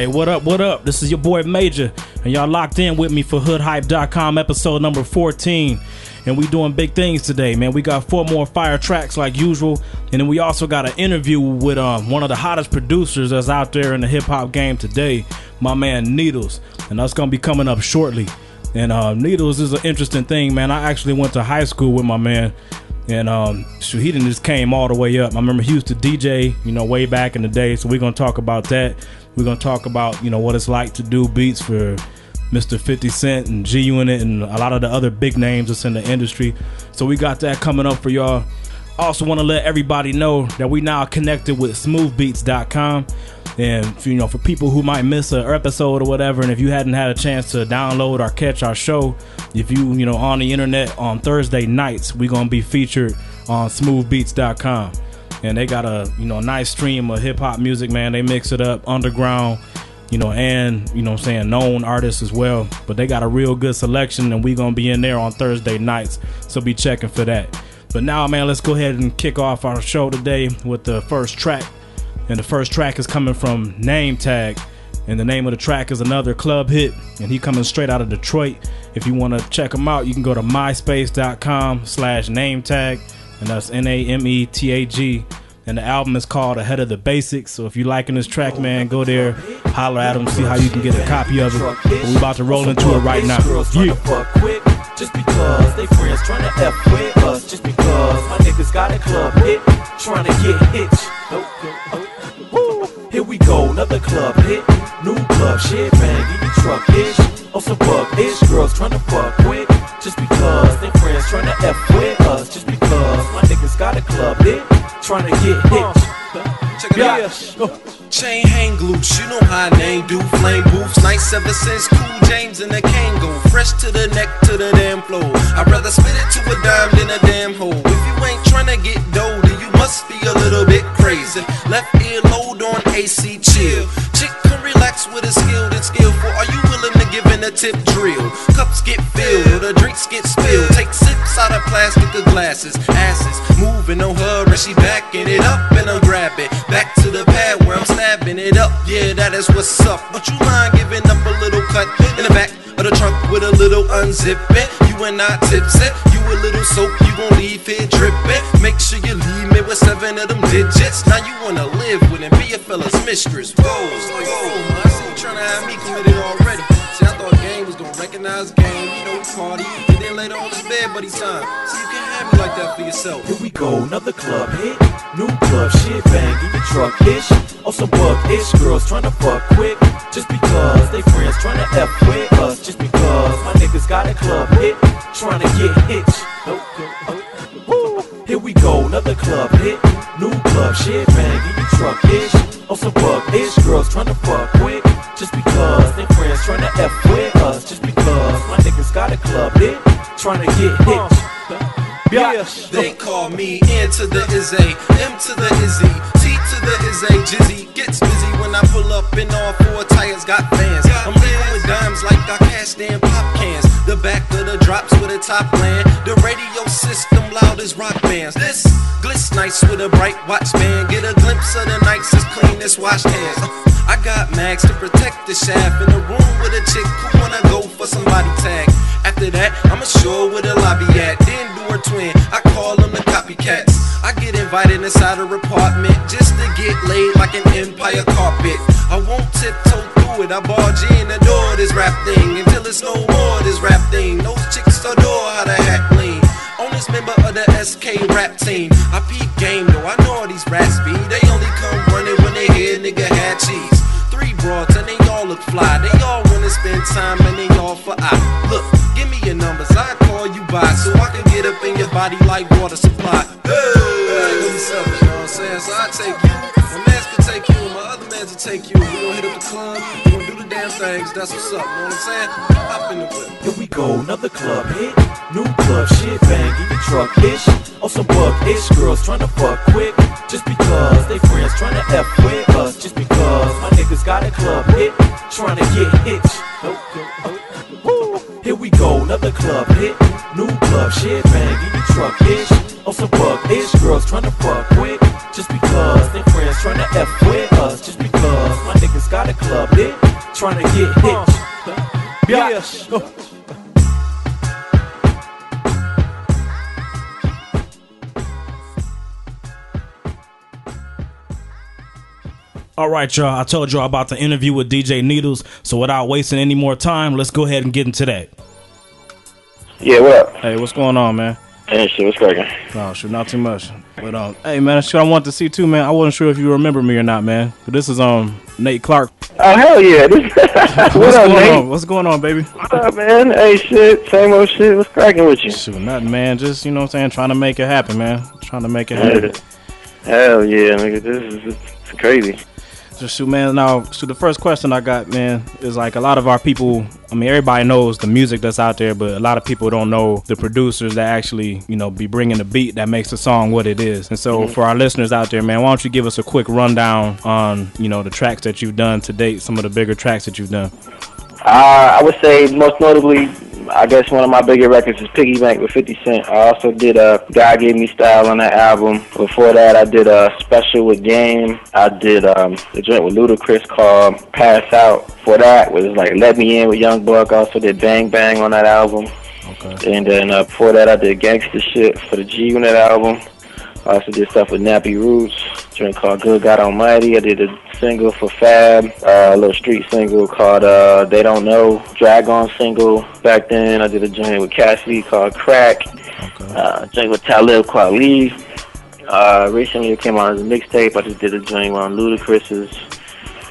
Hey, what up? What up? This is your boy Major, and y'all locked in with me for HoodHype.com episode number 14. And we doing big things today, man. We got four more fire tracks like usual, and then we also got an interview with um, one of the hottest producers that's out there in the hip hop game today, my man Needlz, and that's gonna be coming up shortly. And uh, Needlz is an interesting thing, man. I actually went to high school with my man, and um, shoot, he just came all the way up. I remember he used to DJ, you know, way back in the day. So we're gonna talk about that. We're gonna talk about you know what it's like to do beats for Mr. 50 Cent and G Unit and a lot of the other big names that's in the industry. So we got that coming up for y'all. Also want to let everybody know that we now connected with smoothbeats.com. And you know, for people who might miss an episode or whatever, and if you hadn't had a chance to download or catch our show, if you you know on the internet on Thursday nights, we're gonna be featured on smoothbeats.com and they got a you know nice stream of hip hop music, man. They mix it up underground, you know, and you know I'm saying known artists as well. But they got a real good selection, and we're gonna be in there on Thursday nights, so be checking for that. But now, man, let's go ahead and kick off our show today with the first track, and the first track is coming from Nametag. And the name of the track is another club hit, and he coming straight out of Detroit. If you want to check him out, you can go to myspace.com slash name tag and that's N A M E T A G. And the album is called Ahead of the Basics. So if you're liking this track, man, go there, holler at him, see how you can get a copy of it. We about to roll into it right now. Yeah. Just because they friends trying to F with us. Just because my niggas got a club hit, trying to get hitched. Go, another club hit. New club shit, bang in your truck ish. On some bug ish, girls trying to fuck with. Just because they friends trying to F with us. Just because my niggas got a club hit, trying to get hitched. Check it out. Chain hang loose, you know how I name do. Flame boots, nice ever since Cool James and the Kangol. Fresh to the neck, to the damn floor. I'd rather spit it to a dime than a damn hole. If you ain't tryna get dough, must be a little bit crazy. Left ear load on AC chill. Chick can relax with a skilled and skillful. Are you willing to give in a tip drill? Cups get filled the drinks get spilled. Take sips out of plastic or glasses. Asses moving on her and she backing it up and I'm grabbing. Back to the pad where I'm stabbing it up. Yeah, that is what's up. But you mind giving up a little cut in the back of the trunk with a little unzipping? You and I tipsy. You a little soap, you gon' leave it dripping. Make sure you leave seven of them digits. Now you wanna live with and be a fella's mistress. Whoa, whoa. I see you tryna have me committed already. See, I thought game was gonna recognize game. You know, party. And then later on it's bed buddy time. So you can have me like that for yourself. Here we go, another club hit. New club shit, bang in your truck ish. On oh, some bug ish, girls trying to fuck quick. Just because they friends trying to F with us. Just because my niggas got a club hit, trying to get hitched. Woo. Go, another club hit. New club shit, bang in your truck ish. Oh, On some bug ish, girls trying to fuck quick. Just because they friends trying to F with us. Just because my niggas got a club hit, trying to get hit. Yeah. They call me N to the is A, M to the Izzy, T to the is A. Jizzy gets busy when I pull up in all four tires, got fans. I'm leaving with dimes like I cashed in pop cans. The back of the drops with a top land. The radio system loud as rock bands. This glitz nice with a bright watch band. Get a glimpse of the nicest, cleanest washed hands. I got mags to protect the shaft in a room with a chick who wanna go for some body tag. After that, I'm a sure where the lobby at. Then do her twin. I call them the copycats. I get invited inside her apartment just to get laid like an empire carpet. I won't tiptoe it. I barge in door this rap thing until it's no more this rap thing. Those chicks adore how the hat lean. Oldest member of the SK rap team. I peep game though. I know all these rats be. They only come running when they hear nigga had cheese. Three broads and they all look fly. They all wanna spend time and they all for I. Look, give me your numbers. I call you by so I can get up in your body like water supply. Hey, up? You know what I'm saying? So I take you. Take you, my other mans will take you. We gon' hit up the club. We gon' do the damn things. That's what's up. Know what I'm saying? Hop in the whip. Here we go, another club hit. New club shit, bang in your truck ish. On some bug ish, girls trying to fuck quick. Just because they friends trying to F with us. Just because my niggas got a club hit, trying to get hitched. Woo. Here we go, another club hit. New club shit, your truck ish. Oh, On some bug ish, girls trying to fuck quick. Just because they friends trying to F with us just because my niggas got a club hit, trying to get hit. Yeah. All right, y'all. I told y'all about the interview with DJ Needlz, so without wasting any more time, let's go ahead and get into that. Yeah, what up? Hey, what's going on, man? Hey, shit, what's cracking? Oh, shit, not too much. But um, hey, man, shit, I wanted to see too, man. I wasn't sure if you remember me or not, man. But this is um Nate Clark. Oh, hell yeah. This, what What's up, going Nate? on? What's going on, baby? What up, man? Hey, shit, same old shit. What's cracking with you? Shoot, nothing, man. Just you know, what I'm saying, trying to make it happen, man. Trying to make it happen. Hell yeah, nigga. This is it's crazy. Just shoot, man. Now, so the first question I got, man, is like a lot of our people. I mean, everybody knows the music that's out there, but a lot of people don't know the producers that actually, you know, be bringing the beat that makes the song what it is. And so, for our listeners out there, man, why don't you give us a quick rundown on, you know, the tracks that you've done to date, some of the bigger tracks that you've done. Uh, I would say most notably, I guess one of my bigger records is Piggy Bank with 50 Cent. I also did a God Gave Me Style on that album. Before that, I did a special with Game. I did um, a joint with Ludacris called Pass Out. For that was like Let Me In with Young Buck. I also did Bang Bang on that album. Okay. And then uh, before that, I did Gangsta Shit for the G Unit album. I also did stuff with Nappy Roots, joint called Good God Almighty. I did a single for Fab, uh, a little street single called uh, They Don't Know, Drag On single. Back then, I did a joint with Cassidy called Crack, Okay. uh, joint with Talib Kweli. Uh, recently, it came out as a mixtape. I just did a joint on Ludacris's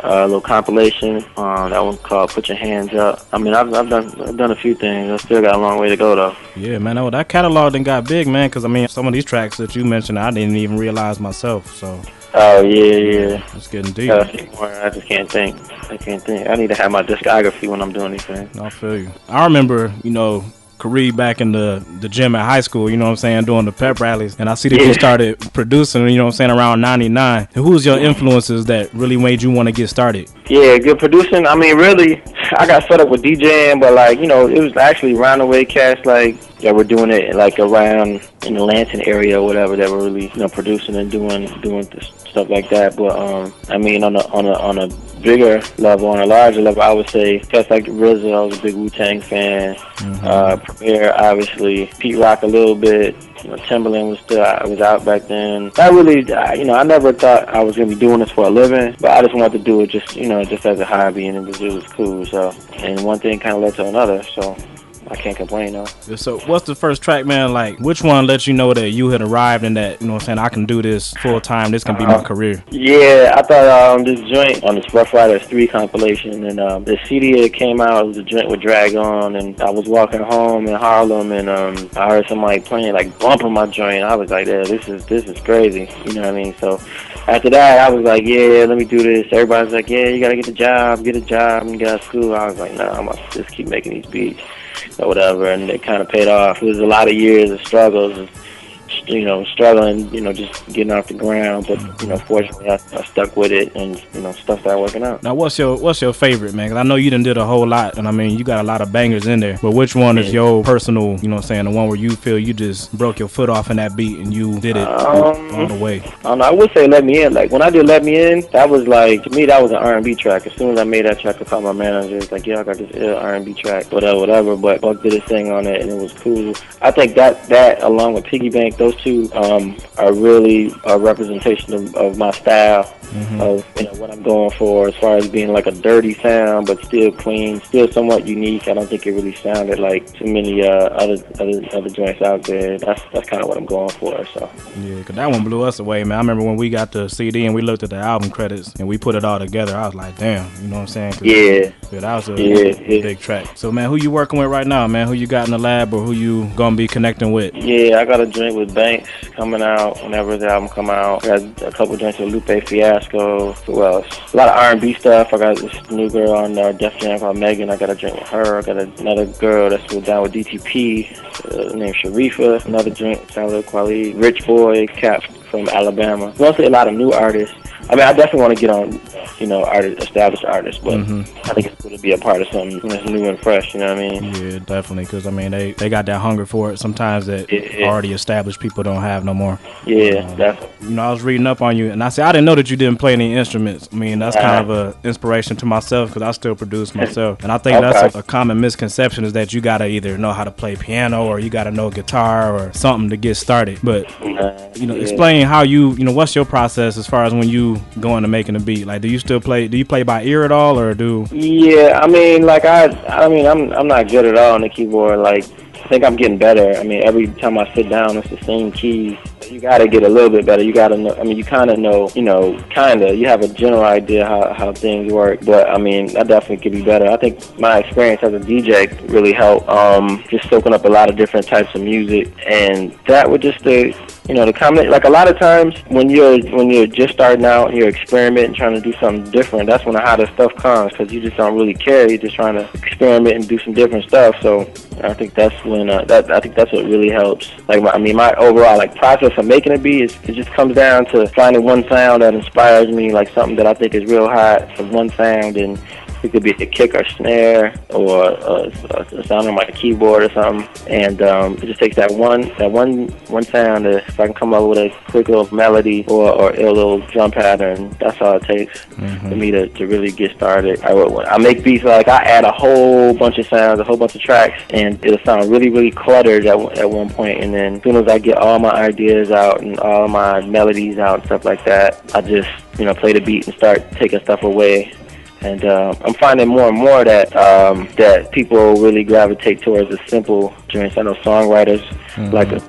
uh, little compilation. Uh, that one called "Put Your Hands Up." I mean, I've, I've done I've done a few things. I still got a long way to go though. Yeah, man. Oh, that catalog then got big, man. Because I mean, some of these tracks that you mentioned, I didn't even realize myself. So Oh yeah, yeah. it's getting deep. Uh, I just can't think. I can't think. I need to have my discography when I'm doing these things. I feel you. I remember, you know, Kareem back in the, the gym at high school, you know what I'm saying, doing the pep rallies. And I see that you started producing, you know what I'm saying, around 99. Who's your influences that really made you want to get started? Yeah, good producing. I mean, really, I got fed up with DJing, but like, you know, it was actually roundaway cats like that were doing it like around in the Lansing area or whatever that were really, you know, producing and doing doing stuff like that. But um, I mean, on a on a on a bigger level, on a larger level, I would say cats like RZA. I was a big Wu Tang fan. Uh, Premier, obviously, Pete Rock a little bit. You know, Timbaland was still I was out back then. I really, I, you know, I never thought I was gonna be doing this for a living, but I just wanted to do it just, you know, just as a hobby, and it was it was cool. So, and one thing kind of led to another. So, I can't complain though. So, what's the first track, man? Like, which one lets you know that you had arrived and that, you know what I'm saying, I can do this full time, this can be my career? Yeah, I thought um, this joint on this Ruff Ryders 3 compilation, and um, the CD that came out was a joint with Drag On, and I was walking home in Harlem, and um, I heard somebody playing, like, bumping my joint. I was like, yeah, this is this is crazy. You know what I mean? So after that, I was like, yeah, let me do this. Everybody's like, yeah, you got to get a job, get a job, and get out of school. I was like, no, I'm to just keep making these beats or whatever, and it kind of paid off. It was a lot of years of struggles, you know, struggling, you know, just getting off the ground. But you know, fortunately, I, I stuck with it, and you know, stuff started working out. Now, what's your what's your favorite, man? 'Cause I know you done did a whole lot, and I mean, you got a lot of bangers in there. But which one is your personal, you know what I'm saying, the one where you feel you just broke your foot off in that beat and you did it Um, all the way? I know. I would say "Let Me In." Like when I did "Let Me In," that was like to me that was an R&B track. As soon as I made that track, I called my manager. It's like, "Yeah, I got this ill R&B track, whatever, whatever." But Buck did his thing on it, and it was cool. I think that that along with Piggy Bank, those two um, are really a representation of, of my style. Of you know what I'm going for as far as being like a dirty sound, but still clean, still somewhat unique. I don't think it really sounded like too many uh, other other other joints out there. That's that's kind of what I'm going for. So. Yeah, 'cause that one blew us away, man. I remember when we got the CD and we looked at the album credits and we put it all together. I was like, damn, you know what I'm saying? Yeah. yeah, that was a Yeah, yeah. big track. So, man, who you working with right now, man? Who you got in the lab or who you gonna be connecting with? Yeah, I got a joint with Banks coming out whenever the album come out. I got a couple joints with Lupe Fiasco. Who else? A lot of R&B stuff. I got this new girl on uh, Def Jam called Megan. I got a joint with her. I got another girl that's down with DTP uh, named Shareefa. Another joint, Tyler Quali, Rich Boy, Cap from Alabama. Mostly a lot of new artists. I mean, I definitely want to get on, you know, artist, established artists, but Mhm. I think it's going to be a part of something that's new and fresh. You know what I mean? Yeah, definitely. Because I mean, they they got that hunger for it. Sometimes that Yeah. already established people don't have no more. Yeah, definitely. You know, I was reading up on you, and I said I didn't know that you didn't play any instruments. I mean, that's kind of a inspiration to myself because I still produce myself, and I think that's a, a common misconception is that you gotta either know how to play piano or you gotta know guitar or something to get started. But you know, yeah. explain how you you know what's your process as far as when you go into making a beat. Like, do you still play? Do you play by ear at all, or do Yeah, I mean, like I, I mean, I'm, I'm not good at all on the keyboard. Like, I think I'm getting better. I mean, every time I sit down, it's the same keys. You got to get a little bit better. You got to know. I mean, you kind of know. You know, kind of. You have a general idea how how things work. But I mean, I definitely could be better. I think my experience as a DJ really helped. Um, just soaking up a lot of different types of music, and that would just the you know the combination. Like a lot of times when you're when you're just starting out and you're experimenting, trying to do something different, that's when the hottest stuff comes because you just don't really care. You're just trying to experiment and do some different stuff. So I think that's when uh, that I think that's what really helps. Like my, I mean, my overall like process of making a beat is it just comes down to finding one sound that inspires me, like something that I think is real hot from one sound and. It could be a kick or snare or a, a, a sound on my keyboard or something, and um, it just takes that one that one one sound. If I can come up with a quick little melody or or a little drum pattern, that's all it takes for mm-hmm. me to, to really get started. I, I make beats like I add a whole bunch of sounds, a whole bunch of tracks, and it'll sound really really cluttered at at one point. point, and then as soon as I get all my ideas out and all my melodies out and stuff like that, I just you know play the beat and start taking stuff away and uh, I'm finding more and more that um, that people really gravitate towards the simple joints. I know songwriters like a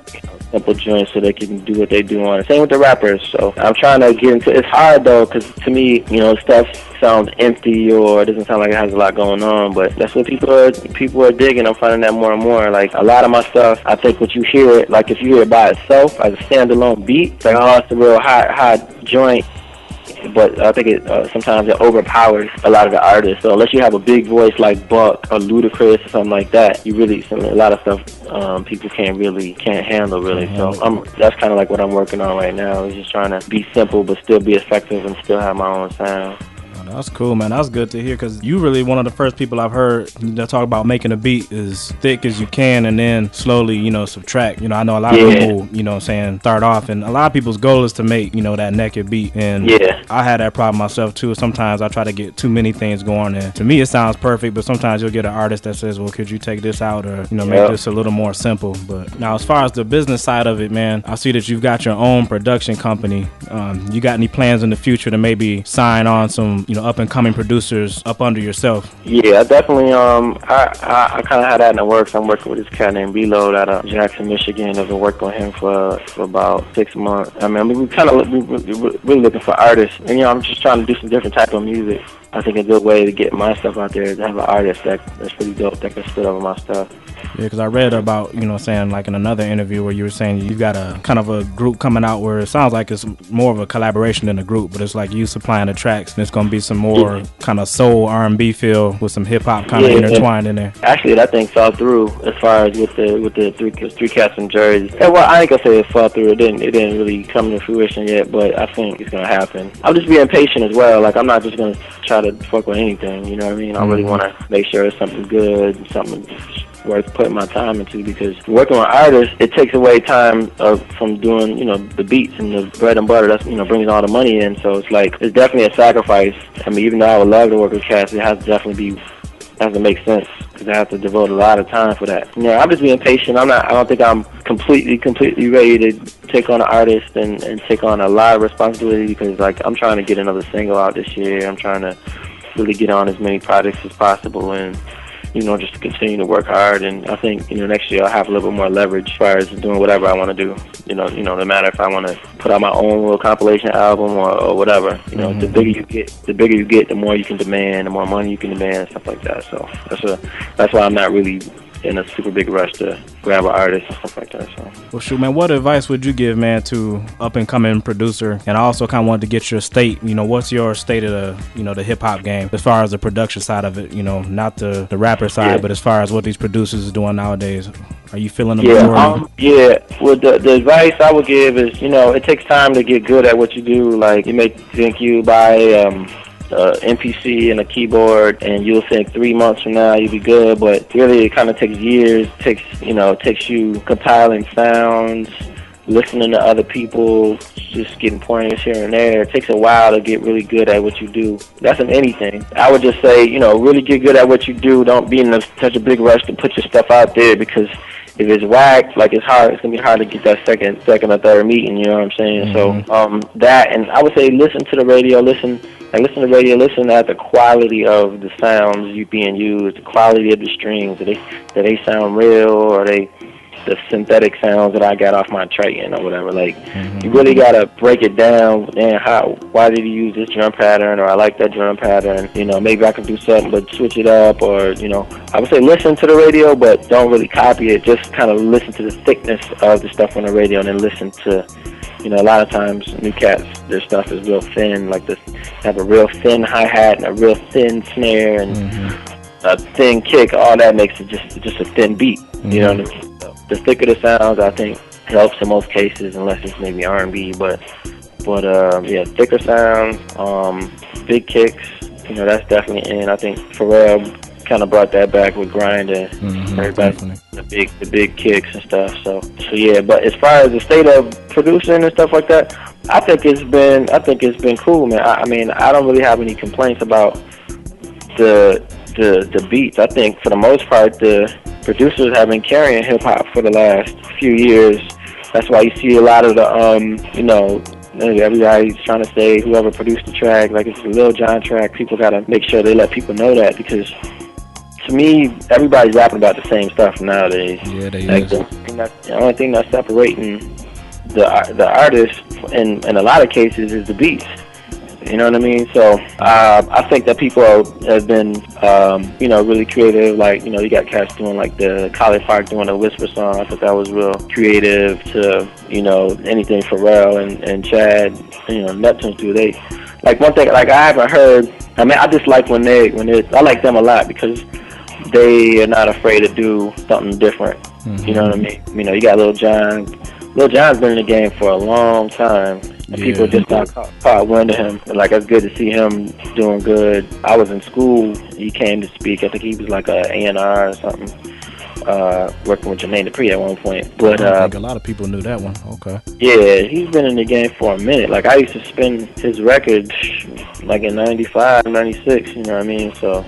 simple joint so they can do what they do on it. Same with the rappers. So I'm trying to get into. It's hard though because to me, you know, stuff sounds empty or it doesn't sound like it has a lot going on. But that's what people are people are digging. I'm finding that more and more. Like a lot of my stuff, I think what you hear it like if you hear it by itself as a standalone beat, it's like oh, it's a real hot hot joint but I think it uh, sometimes it overpowers a lot of the artists. So unless you have a big voice like Buck or Ludacris or something like that, you really some, a lot of stuff um, people can't really can't handle really. So I'm that's kind of like what I'm working on right now. Is just trying to be simple but still be effective and still have my own sound. That's cool, man. That's good to hear because you really one of the first people I've heard that talk about making a beat as thick as you can and then slowly, you know, subtract. You know, I know a lot of people, you know, what I'm saying start off, and a lot of people's goal is to make, you know, that naked beat. And Yeah. I had that problem myself too. Sometimes I try to get too many things going, and to me it sounds perfect, but sometimes you'll get an artist that says, "Well, could you take this out or you know make Yep. this a little more simple?" But now, as far as the business side of it, man, I see that you've got your own production company. Um, you got any plans in the future to maybe sign on some, you know, up and coming producers up under yourself? Yeah, definitely. Um, I I, I kind of had that in the works. I'm working with this cat named Reload out of Jackson, Michigan. I've been working with him for for about six months. I mean, we kind of we, we, we're really looking for artists, and you know, I'm just trying to do some different type of music. I think a good way to get my stuff out there is to have an artist that that's pretty dope that can spit over my stuff. Yeah, because I read about, you know, saying like in another interview where you were saying you've got a kind of a group coming out where it sounds like it's more of a collaboration than a group, but it's like you supplying the tracks and it's going to be some more kind of soul R&B feel with some hip hop kind of Yeah. intertwined in there. Actually, that thing fell through as far as with the with the three three cats and jerseys. And well, I ain't gonna say it fell through. It didn't it didn't really come to fruition yet, but I think it's gonna happen. I'm just being patient as well. Like I'm not just gonna try to fuck with anything. You know what I mean? I really Mhm. want to make sure it's something good, something worth putting my time into because working with artists it takes away time of, from doing you know the beats and the bread and butter that's you know brings all the money in so it's like it's definitely a sacrifice i mean even though i would love to work with cats it has to definitely be has to make sense because I have to devote a lot of time for that. Yeah, I'm just being patient. I'm not. I don't think I'm completely, completely ready to take on an artist and and take on a lot of responsibility because like I'm trying to get another single out this year. I'm trying to really get on as many projects as possible and you know just to continue to work hard. And I think you know next year I'll have a little bit more leverage as far as doing whatever I want to do. You know, you know, no matter if I want to put out my own little compilation album or, or whatever. You know, the mm-hmm. bigger you get, the bigger you get, the more you can demand, the more money you can demand, and stuff like that. So that's a, that's why I'm not really in a super big rush to grab an artist and stuff like that. So. Well, shoot, man, what advice would you give, man, to up and coming producer? And I also kind of wanted to get your state. You know, what's your state of the, you know, the hip hop game as far as the production side of it? You know, not the the rapper side, Yeah. but as far as what these producers are doing nowadays. Are you feeling the Yeah, um, yeah. Well, the the advice I would give is, you know, it takes time to get good at what you do. Like you may think you buy um, uh, MPC and a keyboard, and you'll think three months from now you'll be good. But really, it kind of takes years. takes you know, takes you compiling sounds, listening to other people, just getting pointers here and there. It takes a while to get really good at what you do. That's in anything. I would just say, you know, really get good at what you do. Don't be in such a big rush to put your stuff out there because if it's whack, like it's hard. It's gonna be hard to get that second, second or third meeting. You know what I'm saying? So um, that, and I would say, listen to the radio. Listen, like listen to the radio. Listen at the quality of the sounds you being used, the quality of the strings. Do they, do they sound real or they the synthetic sounds that I got off my Triton or whatever. Like, mm-hmm. you really gotta break it down. And how? Why did he use this drum pattern? Or I like that drum pattern. You know, maybe I can do something, but switch it up. Or you know, I would say listen to the radio, but don't really copy it. Just kind of listen to the thickness of the stuff on the radio, and then listen to. You know, a lot of times new cats, their stuff is real thin. Like this, have a real thin hi hat and a real thin snare and mm-hmm. a thin kick. All that makes it just just a thin beat. You know what I mm-hmm. mean? So the thicker the sounds, I think helps in most cases, unless it's maybe R and B. But but uh, yeah, thicker sounds, um, big kicks. You know, that's definitely in. I think Pharrell kind of brought that back with grind and Mhm, everybody definitely. the big the big kicks and stuff. So so yeah, but as far as the state of producing and stuff like that, I think it's been I think it's been cool, man. I, I mean, I don't really have any complaints about the the the beats. I think for the most part, the producers have been carrying hip hop for the last few years. That's why you see a lot of the um you know. Everybody's trying to say whoever produced the track, like it's a Lil Jon track. People gotta make sure they let people know that because to me, everybody's rapping about the same stuff nowadays. Yeah, they Like the, the only thing that's separating the the artist in in a lot of cases is the beats. You know what I mean? So uh, I think that people have been, um, you know, really creative. Like, you know, you got cats doing like the Collipark doing a whisper song. I thought that was real creative. To you know, anything Pharrell and and Chad, you know, Neptunes do. They like one thing. Like I haven't heard. I mean, I just like when they when they. I like them a lot because they are not afraid to do something different. You know what I mean? You know, you got Lil Jon. Lil Jon's been in the game for a long time. And Yeah. people just not caught, caught wind of him. And, like it's good to see him doing good. I was in school. He came to speak. I think he was like a A and R or something. Uh, working with Jermaine Dupri at one point. But I uh, think a lot of people knew that one. Okay. yeah, he's been in the game for a minute. Like I used to spin his records like in '95, '96. You know what I mean? So,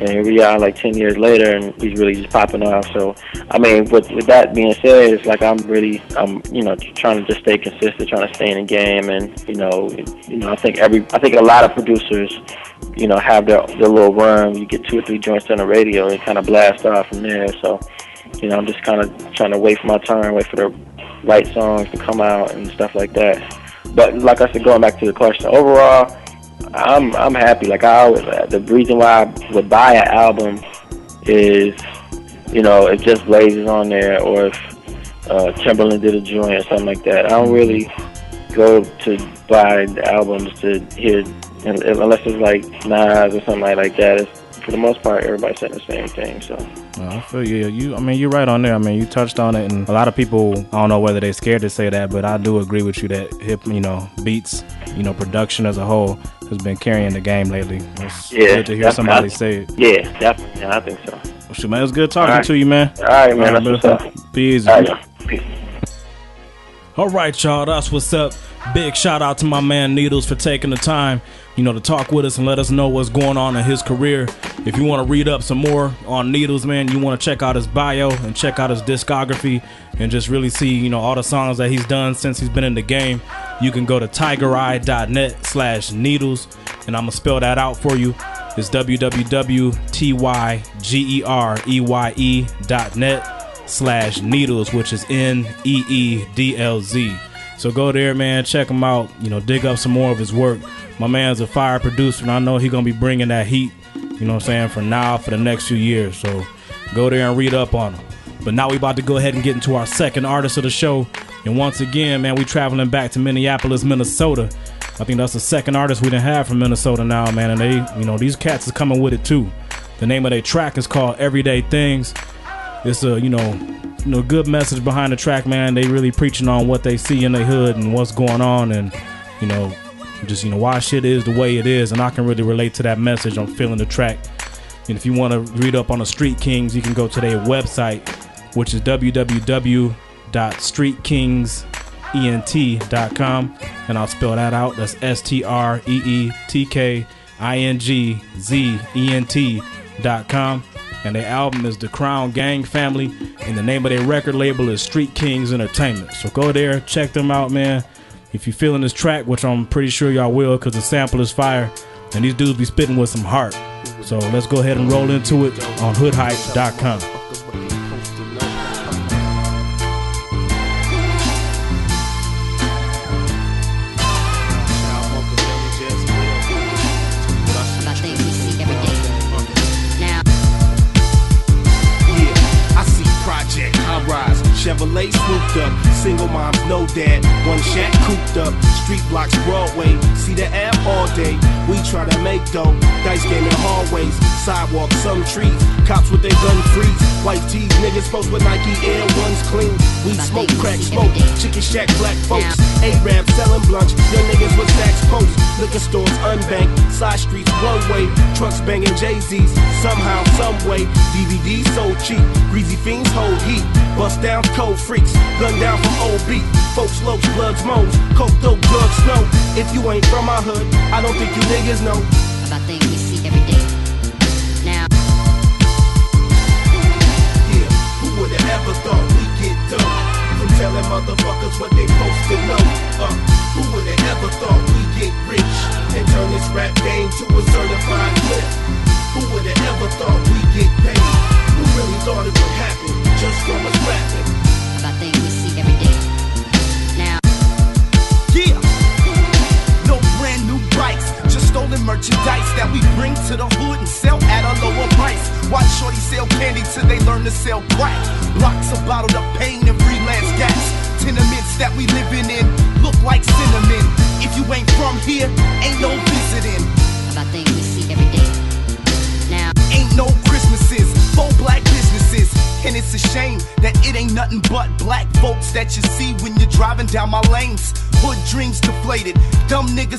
and here we are, like 10 years later, and he's really just popping off. So, I mean, with with that being said, it's like I'm really, I'm you know trying to just stay consistent, trying to stay in the game, and you know, you know, I think every, I think a lot of producers, you know, have their their little run. You get two or three joints on the radio, and kind of blast off from there. So. You know, I'm just kind of trying to wait for my turn, wait for the right songs to come out and stuff like that. But like I said, going back to the question, overall, I'm I'm happy. Like I always, the reason why I would buy an album is, you know, if Just Blaze is on there or if uh, Timbaland did a joint or something like that. I don't really go to buy the albums to hear, unless it's like Nas or something like, that. It's, for the most part, everybody's saying the same thing. So. Well, I feel you. You, I mean, you're right on there. I mean, you touched on it, and a lot of people, I don't know whether they're scared to say that, but I do agree with you that hip, you know, beats, you know, production as a whole has been carrying the game lately. It's Yeah, good to hear somebody say it. Yeah, definitely. Yeah, I think so. Well, shoot, man, it was good talking right. to you, man. All right, man. All That's what's up. Be easy. All right, y'all. Peace. All right, y'all. That's what's up. Big shout out to my man Needlz for taking the time, you know, to talk with us and let us know what's going on in his career. If you want to read up some more on Needlz, man, you want to check out his bio and check out his discography and just really see, you know, all the songs that he's done since he's been in the game. You can go to tygereye.net slash needles, and I'm going to spell that out for you. It's www.tygereye.net slash needles, which is N E E D L Z. So go there, man. Check him out. You know, dig up some more of his work. My man's a fire producer, and I know he gonna be bringing that heat. You know what I'm saying? For now, for the next few years. So Go there and read up on him. But now we about to go ahead and get into our second artist of the show. And once again, man, we traveling back to Minneapolis, Minnesota. I think that's the second artist we didn't have from Minnesota now, man. And they, you know, these cats is coming with it too. The name of their track is called Everyday Things. It's a, you know, you know, good message behind the track, man. They really preaching on what they see in their hood and what's going on, and you know, just you know why shit is the way it is. And I can really relate to that message. I'm feeling the track. And if you want to read up on the StreetKingz, you can go to their website, which is www.streetkingzent.com, and I'll spell that out. That's S T R E E T K I N G Z E N T dot com. And their album is The Crown Gang Family, and the name of their record label is StreetKingz Entertainment. So go there, check them out, man. If you're feeling this track, which I'm pretty sure y'all will, because the sample is fire, and these dudes be spitting with some heart. So let's go ahead and roll into it on hoodhype.com. Chevrolet swooped up. Single moms, no dad. One shack cooped up. Street blocks, Broadway. See the app all day. We try to make dough. Dice game in hallways. Sidewalks, some trees. Cops with their gun freeze. White tees, niggas post with Nike Air Ones clean. We smoke, crack, smoke. Chicken shack, black folks. A-Rab selling blunts. Young niggas with stacks post. Liquor stores unbanked. Side streets one way. Trucks banging Jay-Z's. Somehow, some way. DVDs so cheap. Greasy fiends hold heat. Bust down cold freaks. Gun down from old beat. Folks, slopes, bloods, moans. Coke, dope, drugs, snow. If you ain't from my hood, I don't think you niggas know. about things would've thought we'd get dope? From telling motherfuckers what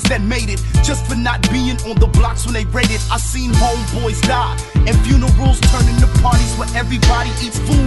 that made it just for not being on the blocks when they raided. I seen homeboys die and funerals turn into parties where everybody eats food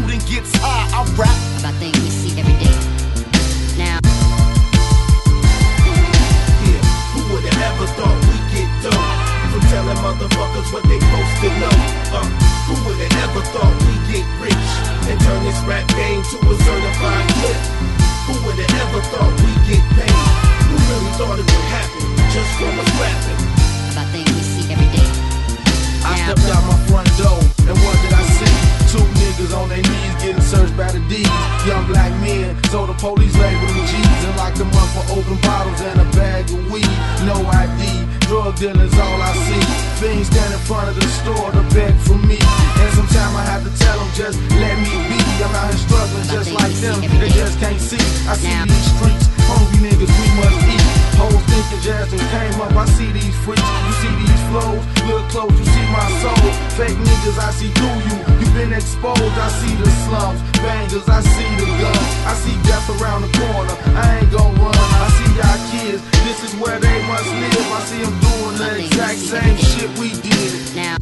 so the police labeled them G's and locked them up for open bottles and a bag of weed. No ID, drug dealers all I see. Fiends stand in front of the store to beg for me. And sometimes I have to tell them just let me be. I'm out here struggling just like them, they just can't see. I see Now. these streets, hungry niggas, we must eat. Hoes thinking Jasmine came up, I see these freaks, you see these flows, look close, you see my soul. Fake niggas, I see through you, you been exposed, I see the slums, bangers, I see the guns, I see death around the corner, I ain't gon' run, I see y'all kids, this is where they must live, I see them doing the exact same shit we did. now,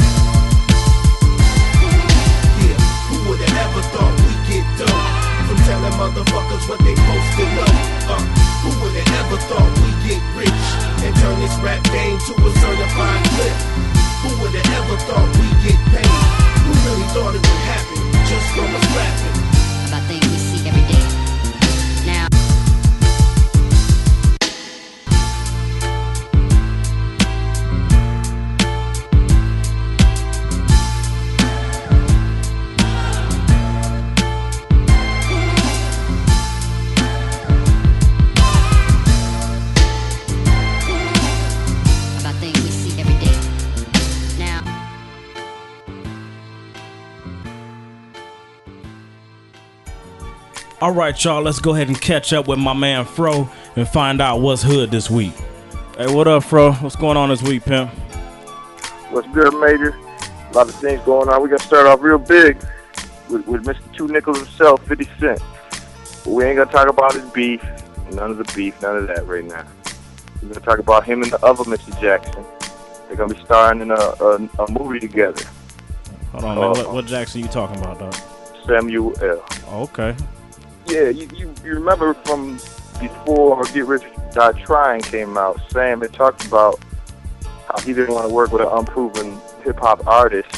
Yeah, who would've ever thought we'd get dope? Telling motherfuckers what they to know. Uh, who would've ever thought we'd get rich and turn this rap game to a certified clip? Who would've ever thought we'd get paid? Who really thought it would happen just from rapping? All right, y'all, let's go ahead and catch up with my man Fro and find out what's hood this week. Hey, what up, Fro? What's going on this week, pimp? What's good, Major? A lot of things going on. We got to start off real big with, with Mr. Two Nickels himself, 50 Cent. But we ain't going to talk about his beef. None of the beef, none of that right now. We're going to talk about him and the other Mr. Jackson. They're going to be starring in a, a, a movie together. Hold on, man. What, uh, what Jackson you talking about, dog? Samuel L. Okay. Yeah, you, you, you remember from before Get Rich Die Trying came out, Sam had talked about how he didn't want to work with an unproven hip hop artist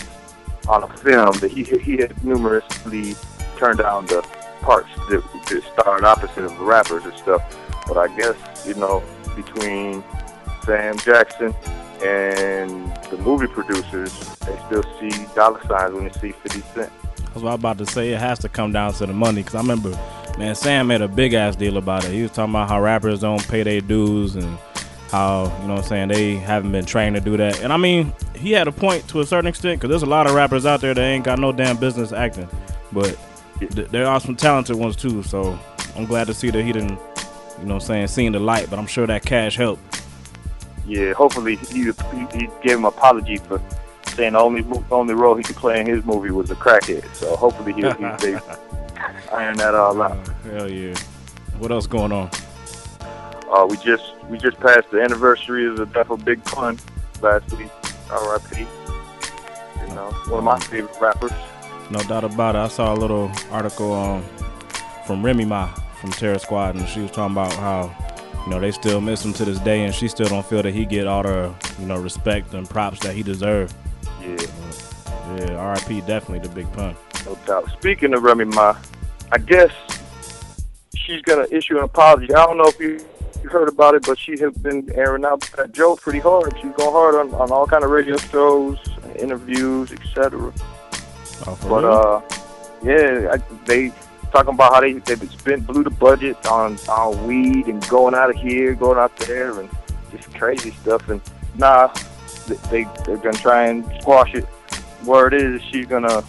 on a film that he he had numerously turned down the parts that, that starred opposite of the rappers and stuff. But I guess you know between Sam Jackson and the movie producers, they still see dollar signs when they see 50 Cent. That's what I was about to say. It has to come down to the money because I remember, man, Sam made a big ass deal about it. He was talking about how rappers don't pay their dues and how you know what I'm saying they haven't been trained to do that. And I mean, he had a point to a certain extent because there's a lot of rappers out there that ain't got no damn business acting, but th- there are some talented ones too. So I'm glad to see that he didn't, you know, what I'm saying seen the light. But I'm sure that cash helped. Yeah, hopefully he, he, gave him apology for saying the only only role he could play in his movie was a crackhead. So hopefully he'll he they iron that all out. Hell yeah. What else going on? Uh, we just we just passed the anniversary of the death of Big Pun last week. R.I.P. You know, one of my favorite rappers. No doubt about it. I saw a little article um, from Remy Ma from Terror Squad, and she was talking about how you know they still miss him to this day, and she still don't feel that he get all the you know respect and props that he deserved. Yeah, Yeah, R.I.P. Definitely the big pun. no doubt. Speaking of Remy Ma, I guess she's gonna issue an apology. I don't know if you you heard about it, but she has been airing out that joke pretty hard. She's going hard on, on all kind of radio shows, interviews, etc. Oh, But uh, yeah, I, they talking about how they they spent blew the budget on on weed and going out of here, going out there, and just crazy stuff. And nah, they they- they're gonna try and squash it. Word is she's gonna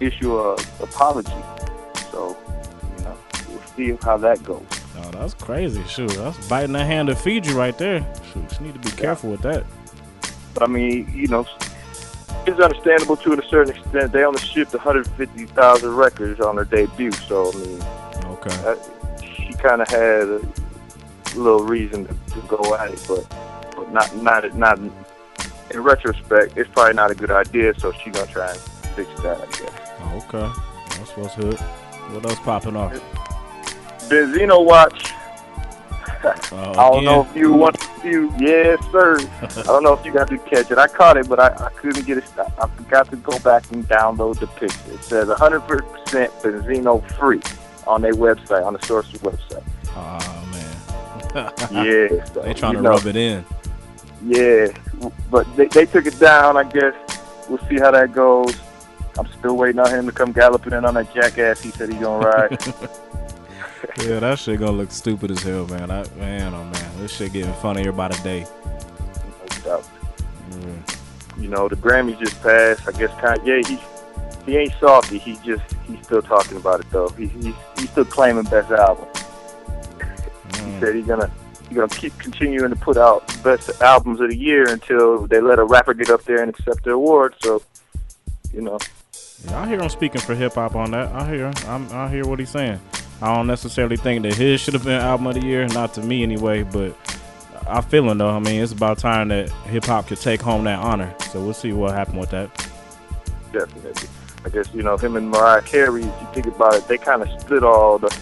issue a apology. So you know we'll see how that goes. Oh, that's crazy. Shoot, that's biting the hand to feed you right there. Shoot, you need to be careful with that. But I mean, you know, it's understandable to a certain extent. They only shipped 150,000 records on their debut, so I mean. Okay. uh, she kind of had a little reason to, to go at it, but but not not not in retrospect, it's probably not a good idea. So she gonna try and fix that, I guess. Oh, okay. That's what's hood. What else popping off? Benzino watch. Uh, I don't know if you want to. Yes, sir. I don't know if you got to catch it. I caught it, but I, I couldn't get it. I forgot to go back and download the picture. It says 100% Benzino free on their website, on the source's website. Oh man. Yeah, so, they trying to know. rub it in. Yeah, but they, they took it down. I guess we'll see how that goes. I'm still waiting on him to come galloping in on that jackass. He said he's gonna ride. Yeah, that shit gonna look stupid as hell, man. I, man, oh man, this shit getting funnier by the day. no doubt. You know, the Grammys just passed. I guess Kanye, he he ain't salty. He just he's still talking about it though. He, he's he's still claiming best album. He mm. said he's gonna he's gonna keep continuing to put out best albums of the year until they let a rapper get up there and accept the award. So, you know, Yeah, I hear him speaking for hip hop on that. I hear, I'm, I hear what he's saying. I don't necessarily think that his should have been album of the year, not to me anyway. But I feel him though. I mean, it's about time that hip hop could take home that honor. So we'll see what happened with that. definitely. I guess you know him and Mariah Carey. If you think about it, they kind of split all the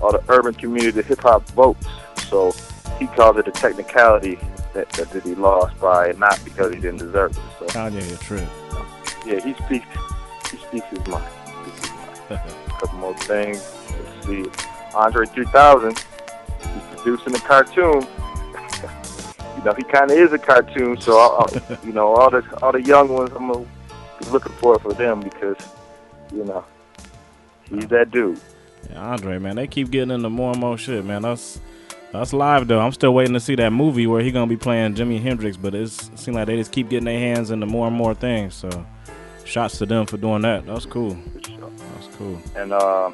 all the urban community the hip hop votes. So he called it a technicality that, that, that he lost by, not because he didn't deserve it. So Kanye a trip. yeah, he speaks he speaks his mind. Speaks his mind. A couple more things. Let's see. Andre 3000. He's producing a cartoon. you know, he kind of is a cartoon. So, I'll, I'll- you know, all the all the young ones, I'm gonna be looking for for them because, you know, he's that dude. Yeah, Andre, man, they keep getting into more and more shit, man. That's that's live though. I'm still waiting to see that movie where he gonna be playing Jimi Hendrix, but it's, it seems like they just keep getting their hands into more and more things. So, shots to them for doing that. That's cool. That's cool. And uh,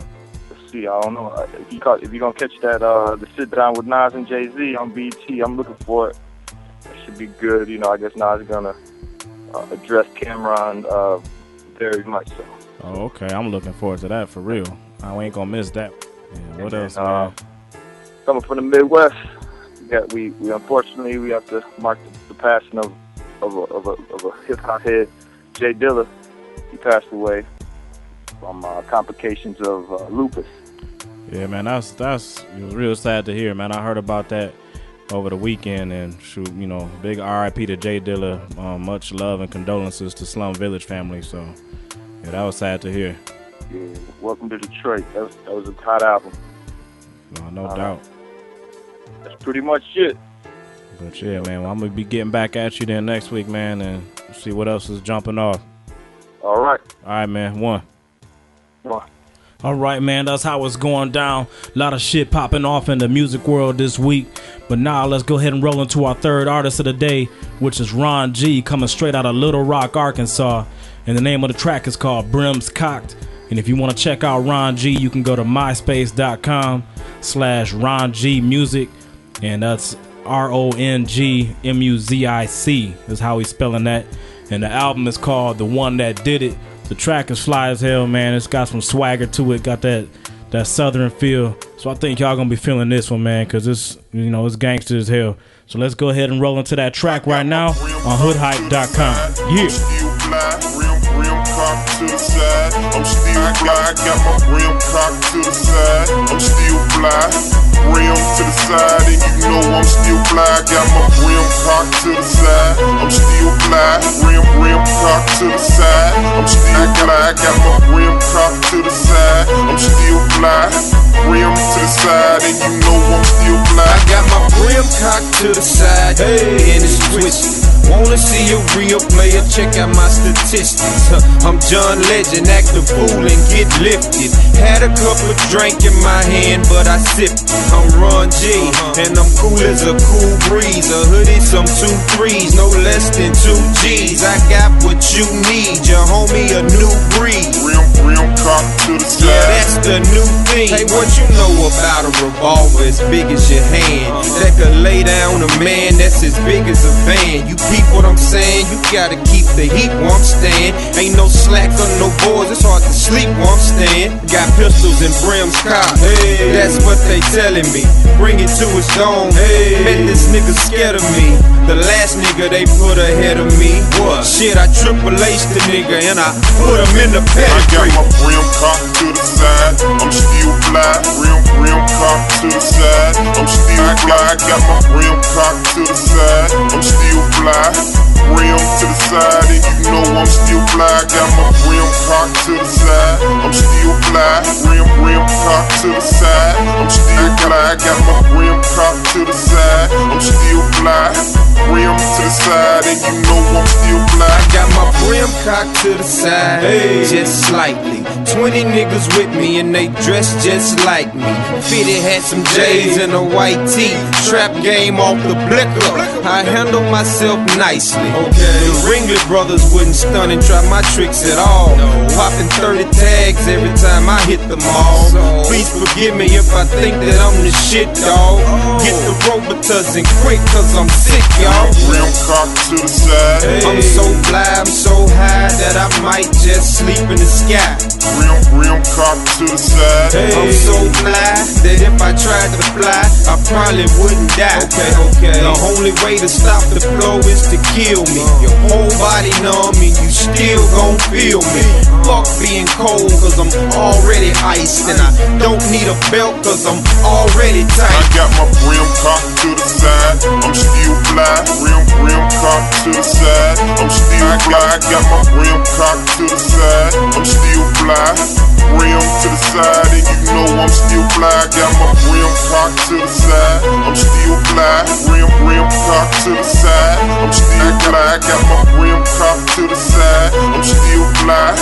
let's see. I don't know Uh, if you caught, if you're gonna catch that uh, the sit down with Nas and Jay Z on BT. I'm looking for it. It should be good. You know, I guess Nas is gonna uh, address Cam'ron uh, very much so. Oh, okay. I'm looking forward to that for real. I ain't gonna miss that. Yeah, what And, else, uh, man? Coming from the Midwest, yeah, we, we unfortunately we have to mark the, the passing of of a, of a, of a hip hop head, J Dilla. He passed away from uh, complications of uh, lupus. Yeah, man, that's that's it was real sad to hear, man. I heard about that over the weekend, and shoot, you know, big R.I.P. to J Dilla. Um, much love and condolences to Slum Village family. So, yeah, that was sad to hear. Yeah, Welcome to Detroit. That was, that was a hot album. No, no Uh, doubt. That's pretty much it. But yeah, man, well, I'm gonna be getting back at you then next week, man, and see what else is jumping off. All right. All right, man. One. One. All right, man. That's how it's going down. A lot of shit popping off in the music world this week. But now let's go ahead and roll into our third artist of the day, which is Ron G, coming straight out of Little Rock, Arkansas. And the name of the track is called Brims Cocked. And if you want to check out Ron G, you can go to myspace.com slash Ron G Music. And that's R O N G M U Z I C is how he's spelling that. And the album is called The One That Did It. The track is fly as hell, man. It's got some swagger to it, got that that southern feel. So I think y'all gonna be feeling this one, man, because it's you know it's gangster as hell. So let's go ahead and roll into that track right now on hoodhype.com. Yeah. Cocked to the side. I'm still fly, got my rim cocked to the side. I'm still fly, rim to the side, and you know I'm still fly. Got my rim cocked to the side. I'm still fly, rim, rim cocked to the side. I'm still fly, got my rim cocked to the side. I'm still fly, rim to the side, and you know I'm still fly. I got my brim cocked to the side, hey. and it's twisted. Wanna see a real player? Check out my statistics. Huh, I'm John Legend, act a fool and get lifted. Had a cup of drink in my hand, but I sipped it. I'm Ron G, uh-huh. and I'm cool as a cool breeze. A hoodie, some two threes, no less than two G's. I got what you need, your homie, a new breed. Rim, rim cocked to the side. Yeah, that's the new thing. Hey, what you know about a revolver as big as your hand? Uh-huh. That could lay down a man that's as big as a van. You peep what I'm saying? You gotta keep the heat where I'm staying. Ain't no slack on no boys, it's hard to sleep where I'm staying. Got pistols and brims cocked. Hey, that's what they telling me. Bring it to its dome. Hey, bet this nigga scared of me. The last nigga they put ahead of me. What? Shit, I triple H the nigga and I put him in the pen I got my rim cocked to the side. I'm still fly. Rim, rim cocked to the side. I'm still fly. I got my and you cocked to the side, just slightly. 20 niggas with me and they dress just like me. Fitty had some J's and a white tee. Trap game off the blicker. I handle myself nicely. Okay. The Ringling brothers wouldn't stun and try my tricks at all. No. Popping 30 tags every time I hit the mall. Please forgive me if I think that I'm the shit, dog. Get the Robitussin quick, cause I'm sick, y'all. Rim cock to the side. I'm so fly, I'm so high that I might just sleep in the sky. Rim, rim cocked to the side. I'm so fly that if I tried to fly, I probably wouldn't die. Okay, okay. The only way to stop the flow is to kill me. Your whole body numb and you still gon' feel me. Fuck being cold cause I'm already iced and I don't need a belt cause I'm already tight. I got my rim cocked to the side. I'm still fly. Rim, rim cocked to the side. Still fly. Got my rim cocked to the side. I'm still fly. Rim to the side, and you know I'm still fly. Got my rim cocked to the side. I'm still fly. Rim, rim cocked to the side. I'm still fly. Got my rim cocked to the side. I'm still fly.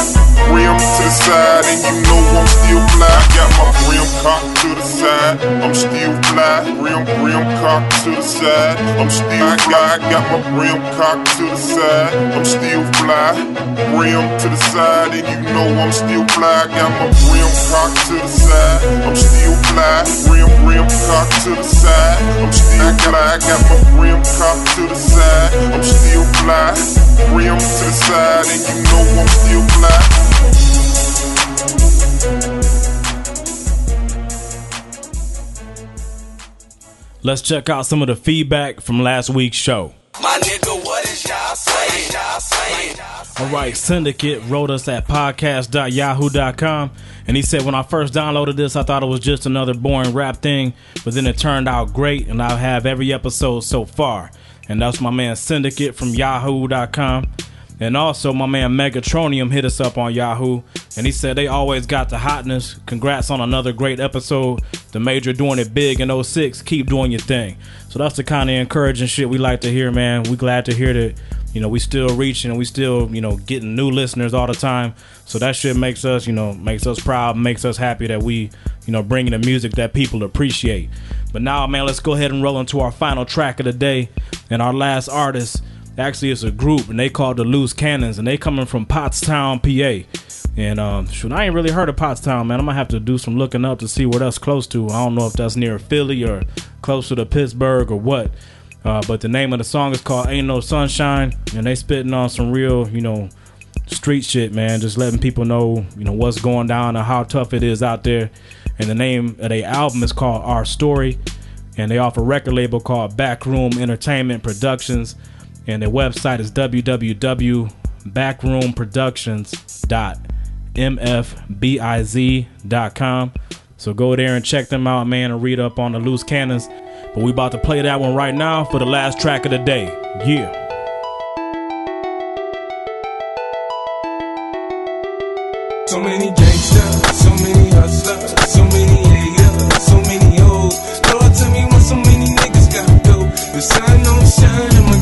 Rim to the side, and you know I'm still fly. Got my rim cocked to the side. I'm still fly. Rim, rim cocked to the side. I'm still I got, my rim cocked to the side. I'm still fly. Rim to the side, and you know I'm still fly. Got my rim cocked to the side. I'm still fly. Rim, rim cocked to the side. I'm still fly. Got my rim cocked to the side. I'm still fly. Rim to the side, and you know I'm still fly. Let's check out some of the feedback from last week's show. My nigga, what is y'all saying? Y'all saying? All right, Syndicate wrote us at podcast.yahoo.com, and he said, When I first downloaded this, I thought it was just another boring rap thing, but then it turned out great, and I'll have every episode so far. And that's my man Syndicate from yahoo.com. And also, my man Megatronium hit us up on Yahoo, and he said they always got the hotness. Congrats on another great episode. The Major doing it big in 06. Keep doing your thing. So that's the kind of encouraging shit we like to hear, man. We glad to hear that, you know, we still reaching and we still, you know, getting new listeners all the time. So that shit makes us, you know, makes us proud, makes us happy that we, you know, bringing the music that people appreciate. But now, man, let's go ahead and roll into our final track of the day. And our last artist, actually, it's a group, and they called the Loose Cannons, and they coming from Pottstown, PA. And um, shoot, I ain't really heard of Pottstown, man. I'm gonna have to do some looking up to see where that's close to. I don't know if that's near Philly or closer to Pittsburgh or what. Uh, but the name of the song is called "Ain't No Sunshine," and they spitting on some real, you know, street shit, man. Just letting people know, you know, what's going down and how tough it is out there. And the name of their album is called Our Story, and they offer a record label called Backroom Entertainment Productions, and their website is www.backroomproductions.mfbiz.com. So go there and check them out, man, and read up on the loose cannons. But we about to play that one right now for the last track of the day. Yeah. So many gangsters, so many hustlers, so many so many hoes. Lord, tell me so many niggas gotta go. The sun don't shine in my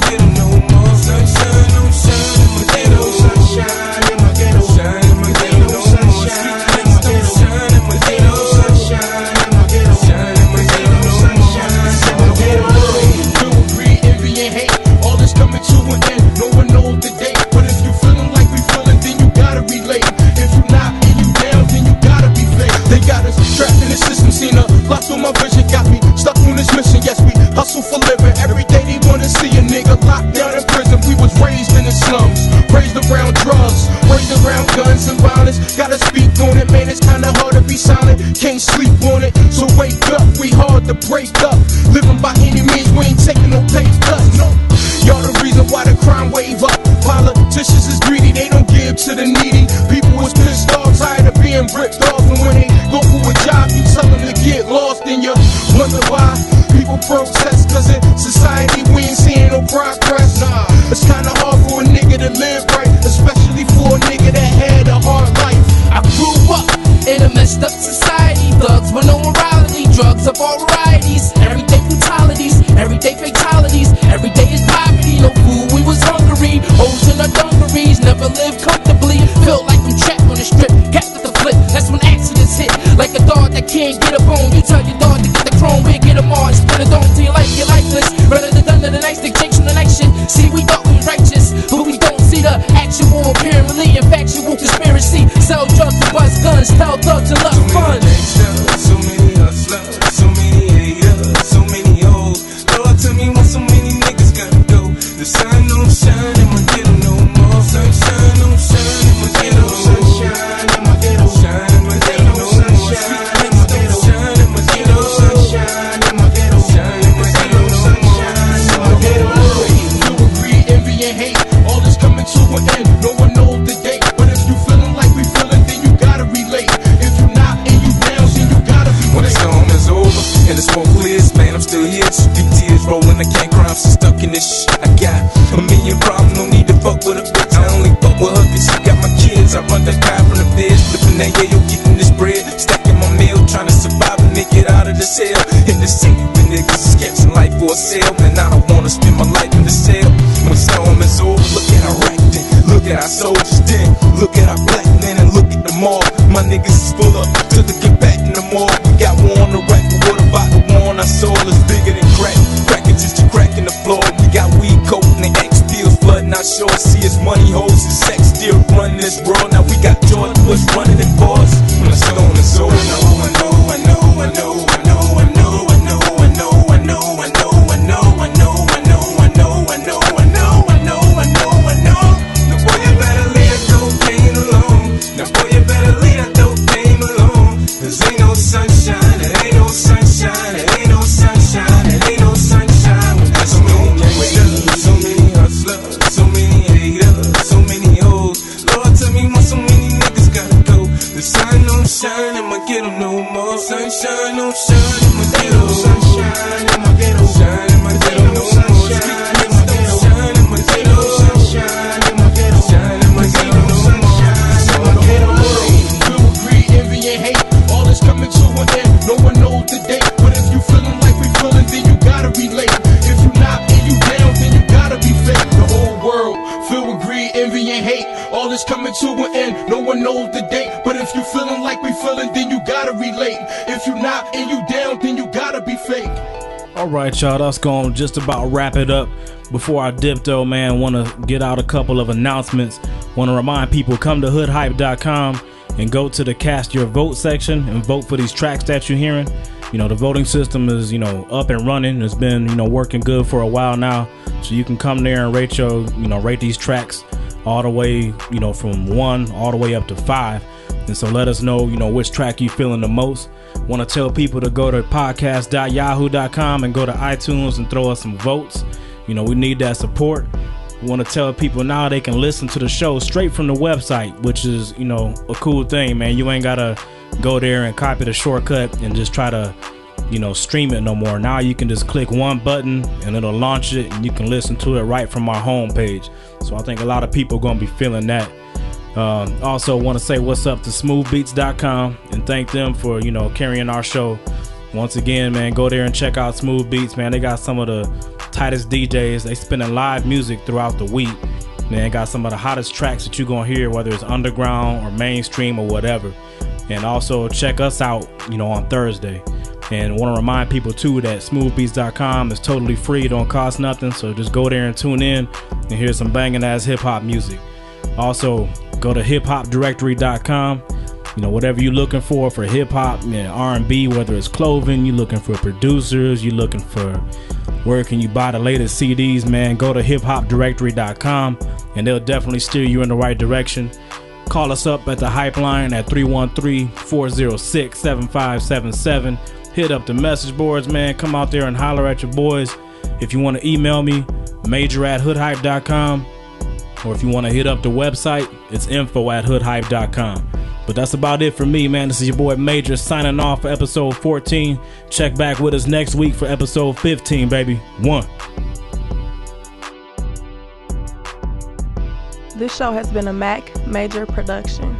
a can't get a bone. You tell your dog to get the chrome, we get them all. Split it on till your life get lifeless. Rather than done to the nice dictation the night shit. See, we sure see it's money, hoes, and sex still run this world. Now we got George Bush running it for All right, y'all, that's going to just about wrap it up. Before I dip, though, man, want to get out a couple of announcements. Want to remind people come to hoodhype.com and go to the cast your vote section and vote for these tracks that you're hearing. You know, the voting system is, you know, up and running. It's been, you know, working good for a while now. So you can come there and rate your, you know, rate these tracks all the way, you know, from one all the way up to five. And so let us know, you know, which track you feeling the most. Want to tell people to go to podcast.yahoo.com and go to iTunes and throw us some votes. You know, we need that support. Want to tell people now they can listen to the show straight from the website, which is, you know, a cool thing, man. You ain't got to go there and copy the shortcut and just try to, you know, stream it no more. Now you can just click one button and it'll launch it and you can listen to it right from our homepage. So I think a lot of people are going to be feeling that. Um, also, want to say what's up to smoothbeats.com and thank them for you know carrying our show. Once again, man, go there and check out Smooth Beats, man. They got some of the tightest DJs. They spinning live music throughout the week. Man, got some of the hottest tracks that you're gonna hear, whether it's underground or mainstream or whatever. And also check us out, you know, on Thursday. And want to remind people too that smoothbeats.com is totally free, it don't cost nothing. So just go there and tune in and hear some banging ass hip hop music. Also, go to hiphopdirectory.com. You know, whatever you're looking for for hip hop and R&B, whether it's clothing, you're looking for producers, you're looking for where can you buy the latest CDs, man, go to hiphopdirectory.com and they'll definitely steer you in the right direction. Call us up at the Hype line at 313-406-7577. Hit up the message boards, man. Come out there and holler at your boys. If you want to email me, major at hoodhype.com or if you want to hit up the website, it's info at hoodhype.com. But that's about it for me, man. This is your boy Major signing off for episode 14. Check back with us next week for episode 15, baby. One. This show has been a Mac Major production.